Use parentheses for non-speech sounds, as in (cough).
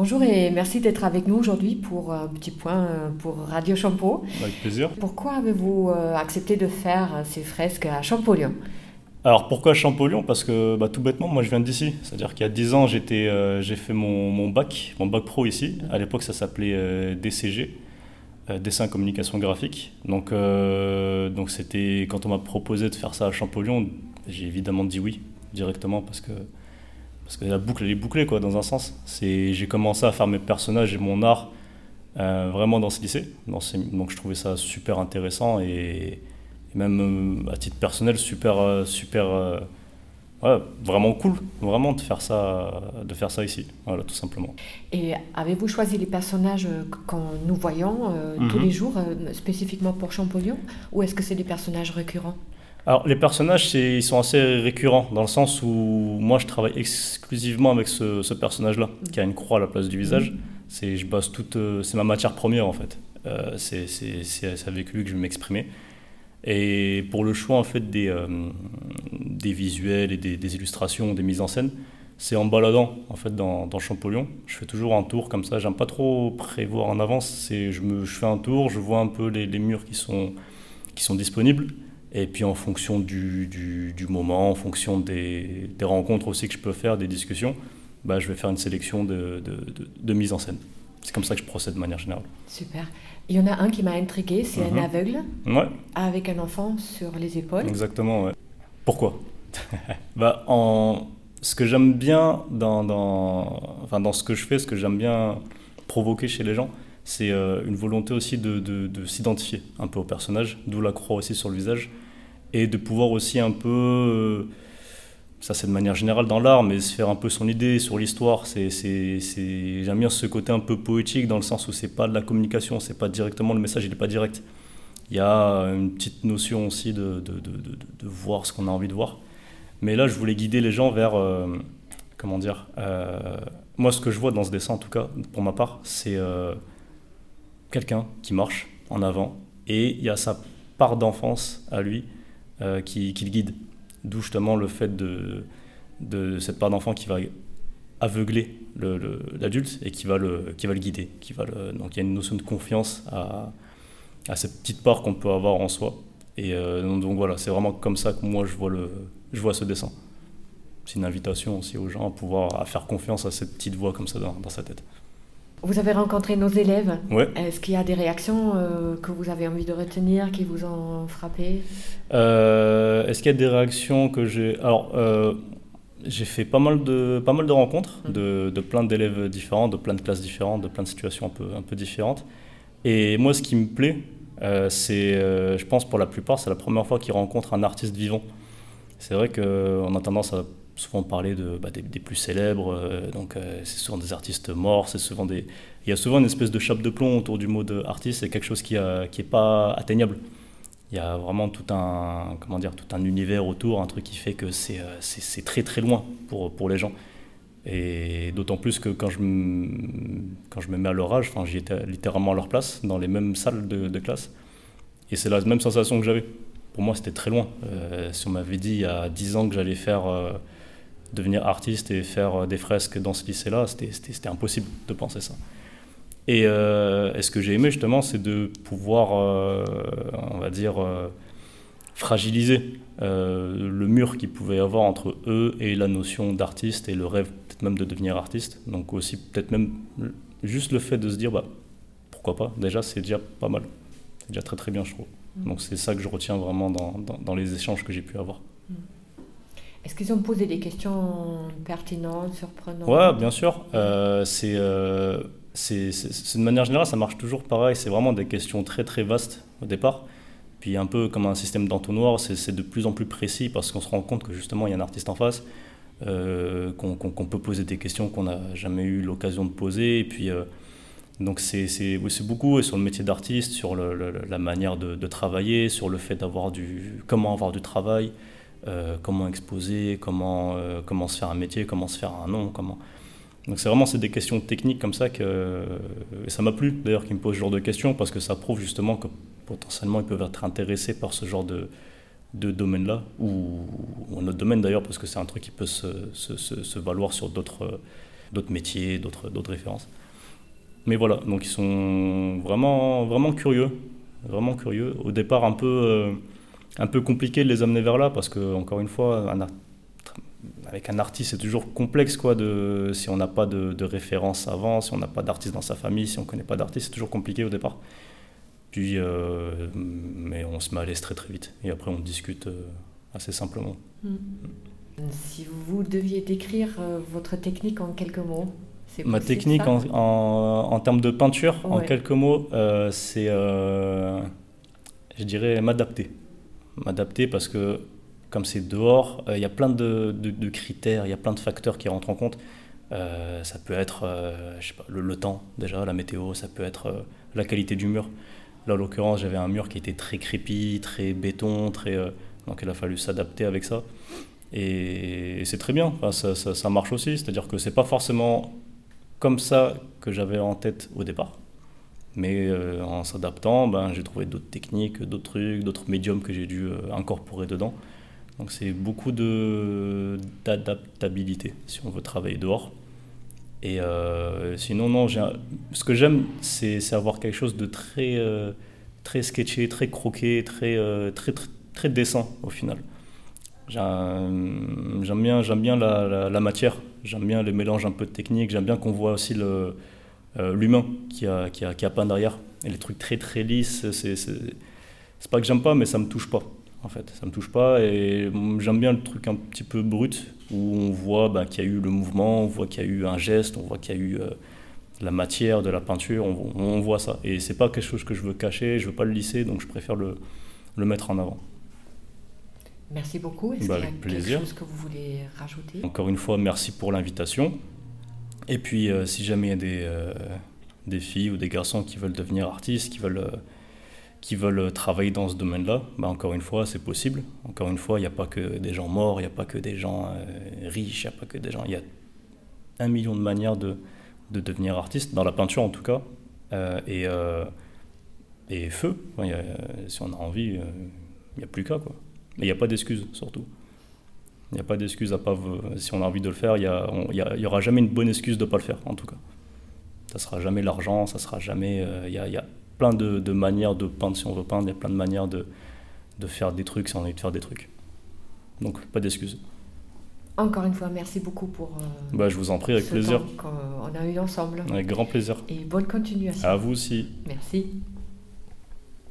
Bonjour et merci d'être avec nous aujourd'hui pour un petit point euh, pour Radio Champeau. Avec plaisir. Pourquoi avez-vous euh, accepté de faire ces fresques à Champollion? Alors pourquoi Champollion? Parce que bah, tout bêtement, moi je viens d'ici. C'est-à-dire qu'il y a 10 ans, euh, j'ai fait mon, mon, bac, mon bac pro ici. À l'époque, ça s'appelait DCG, dessin communication graphique. Donc donc c'était quand on m'a proposé de faire ça à Champollion, j'ai évidemment dit oui directement parce que parce que la boucle elle est bouclée quoi dans un sens. C'est j'ai commencé à faire mes personnages et mon art euh, vraiment dans ce lycée. donc je trouvais ça super intéressant et, même euh, à titre personnel super euh, super ouais, vraiment cool vraiment de faire ça de faire ça ici voilà tout simplement. Et avez-vous choisi les personnages quand nous voyons tous mhm. les jours spécifiquement pour Champollion ou est-ce que c'est des personnages récurrents? Alors, les personnages, ils sont assez récurrents, dans le sens où moi, je travaille exclusivement avec ce, personnage-là, qui a une croix à la place du visage. C'est, je toute, euh, c'est ma matière première, en fait. Euh, c'est, avec lui que je vais m'exprimer. Et pour le choix, en fait, des, euh, des visuels et des, illustrations, des mises en scène, c'est en baladant, en fait, dans, dans, Champollion. Je fais toujours un tour comme ça. J'aime pas trop prévoir en avance. C'est, je, me, je fais un tour, je vois un peu les, les murs qui sont, qui sont disponibles. Et puis en fonction du, du, moment, en fonction des, des, rencontres aussi que je peux faire, des discussions, bah, je vais faire une sélection de, de, de, mise en scène. C'est comme ça que je procède de manière générale. Super. Il y en a un qui m'a intrigué, c'est un mhm. aveugle ouais. avec un enfant sur les épaules. Exactement, ouais. Pourquoi? (laughs) Bah, en... Ce que j'aime bien dans, dans, enfin, dans ce que je fais, ce que j'aime bien provoquer chez les gens, c'est euh, une volonté aussi de, de, s'identifier un peu au personnage, d'où la croix aussi sur le visage, et de pouvoir aussi un peu, euh, ça c'est de manière générale dans l'art, mais se faire un peu son idée sur l'histoire. C'est, j'aime bien ce côté un peu poétique dans le sens où c'est pas de la communication, c'est pas directement le message, il n'est pas direct. Il y a une petite notion aussi de, de, de voir ce qu'on a envie de voir. Mais là, je voulais guider les gens vers, euh, comment dire, moi ce que je vois dans ce dessin en tout cas, pour ma part, c'est quelqu'un qui marche en avant et il y a sa part d'enfance à lui euh, qui, le guide. D'où justement le fait de, cette part d'enfant qui va aveugler l'adulte et qui va, le, guider. Qui va donc il y a une notion de confiance à, cette petite part qu'on peut avoir en soi. Et euh, donc, voilà, c'est vraiment comme ça que moi je vois, le, je vois ce dessin. C'est une invitation aussi aux gens à pouvoir à faire confiance à cette petite voix comme ça dans sa tête. Vous avez rencontré nos élèves. Ouais. Est-ce qu'il y a des réactions euh, que vous avez envie de retenir, qui vous ont frappé euh, Est-ce qu'il y a des réactions que j'ai... Alors, euh, j'ai fait pas mal de, pas mal de rencontres mmh. de, de plein d'élèves différents, de plein de classes différentes, de plein de situations un peu, un peu différentes. Et moi, ce qui me plaît, c'est, je pense pour la plupart, c'est la première fois qu'ils rencontrent un artiste vivant. C'est vrai qu'on a tendance à souvent parler de, bah, des, plus célèbres, euh, donc euh, c'est souvent des artistes morts, c'est souvent des... Il y a souvent une espèce de chape de plomb autour du mot d'artiste, c'est quelque chose qui n'est qui est pas atteignable. Il y a vraiment tout un, comment dire, tout un univers autour, un truc qui fait que c'est euh, c'est très très loin pour, pour les gens. Et d'autant plus que quand je, quand je me mets à leur âge, j'y étais littéralement à leur place, dans les mêmes salles de, de classe. Et c'est la même sensation que j'avais. Pour moi, c'était très loin. si on m'avait dit il y a 10 ans que j'allais faire devenir artiste et faire euh, des fresques dans ce lycée-là, c'était impossible de penser ça. Et, euh, ce que j'ai aimé justement, c'est de pouvoir, euh, on va dire, fragiliser le mur qu'il pouvait y avoir entre eux et la notion d'artiste et le rêve peut-être même de devenir artiste. Donc aussi peut-être même juste le fait de se dire, bah, pourquoi pas, déjà c'est déjà pas mal. C'est déjà très très bien je trouve. Mmh. Donc c'est ça que je retiens vraiment dans, dans, dans les échanges que j'ai pu avoir. Mmh. Est-ce qu'ils ont posé des questions pertinentes, surprenantes Ouais, bien sûr. Euh, euh, c'est, c'est, de manière générale, ça marche toujours pareil. C'est vraiment des questions très très vastes au départ. Puis un peu comme un système d'entonnoir, c'est, c'est de plus en plus précis parce qu'on se rend compte que justement il y a un artiste en face, euh, qu'on, peut poser des questions qu'on n'a jamais eu l'occasion de poser. Et puis donc c'est, c'est, c'est beaucoup sur le métier d'artiste, sur la manière de, de, travailler, sur le fait d'avoir du, comment avoir du travail. Euh, comment exposer, comment, euh, comment se faire un métier, comment se faire un nom. Comment... Donc c'est vraiment des questions techniques comme ça que et ça m'a plu d'ailleurs qu'ils me posent ce genre de questions parce que ça prouve justement que potentiellement ils peuvent être intéressés par ce genre de, de domaine-là ou, un autre domaine d'ailleurs parce que c'est un truc qui peut se, se, se, valoir sur d'autres d'autres métiers, d'autres références. Mais voilà, donc ils sont vraiment, vraiment curieux, vraiment curieux. Au départ, un peu, euh, un peu compliqué de les amener vers là, parce que, encore une fois, avec un artiste, c'est toujours complexe, quoi, de, si on n'a pas de, de, référence avant, si on n'a pas d'artiste dans sa famille, si on ne connaît pas d'artiste, c'est toujours compliqué au départ. Puis, euh, mais on se met à l'aise très très vite. Et après, on discute euh, assez simplement. Mm. Si vous deviez décrire votre technique en quelques mots, Ma technique en, en, termes de peinture, en quelques mots, euh, c'est, euh, je dirais, m'adapter. M'adapter parce que comme c'est dehors, euh, il y a plein de, critères, il y a plein de facteurs qui rentrent en compte. ça peut être je sais pas, le, temps, déjà, la météo, ça peut être la qualité du mur. Là, en l'occurrence, j'avais un mur qui était très crépi, très béton, très, donc il a fallu s'adapter avec ça. Et, c'est très bien, ça, ça, ça, marche aussi, c'est-à-dire que c'est pas forcément comme ça que j'avais en tête au départ. Mais euh, en s'adaptant, ben, j'ai trouvé d'autres techniques, d'autres trucs, d'autres médiums que j'ai dû euh, incorporer dedans. Donc c'est beaucoup d'adaptabilité si on veut travailler dehors. Et euh, sinon, non, ce que j'aime, c'est avoir quelque chose de très, très sketché, très croqué, très, très, très, très décent au final. J'aime bien, bien la, la, matière, j'aime bien les mélanges un peu de technique, j'aime bien qu'on voit aussi euh, l'humain qui a, qui, a, qui a peint derrière. Et les trucs très très lisses, c'est pas que j'aime pas, mais ça me touche pas en fait. Ça me touche pas et j'aime bien le truc un petit peu brut où on voit bah, qu'il y a eu le mouvement, on voit qu'il y a eu un geste, on voit qu'il y a eu euh, la matière, de la peinture, on, on voit ça. Et c'est pas quelque chose que je veux cacher, je veux pas le lisser, donc je préfère le, le mettre en avant. Merci beaucoup. Est-ce bah, qu'il y a plaisir. quelque chose que vous voulez rajouter? Encore une fois, merci pour l'invitation. Et puis, euh, si jamais il y a des, euh, des, filles ou des garçons qui veulent devenir artistes, qui veulent, euh, qui veulent travailler dans ce domaine-là, bah, encore une fois, c'est possible. Encore une fois, il n'y a pas que des gens morts, il n'y a pas que des gens riches, il n'y a pas que des gens... Il y a un million de manières de, de devenir artiste, dans la peinture en tout cas. et, et feu, si on a envie, il n'y a plus qu'à. quoi. Mais il n'y a pas d'excuse, surtout. Il n'y a pas d'excuse à pas. Si on a envie de le faire, il n'y aura jamais une bonne excuse de ne pas le faire, en tout cas. Ça sera jamais l'argent, ça sera jamais. Euh, il y, a, plein de, manières de peindre si on veut peindre, il y a plein de manières de, de faire des trucs si on a envie de faire des trucs. Donc, pas d'excuse. Encore une fois, merci beaucoup pour. Euh, bah, je vous en prie, avec plaisir. qu'on a eu ensemble. Avec grand plaisir. Et bonne continuation. À vous aussi. Merci.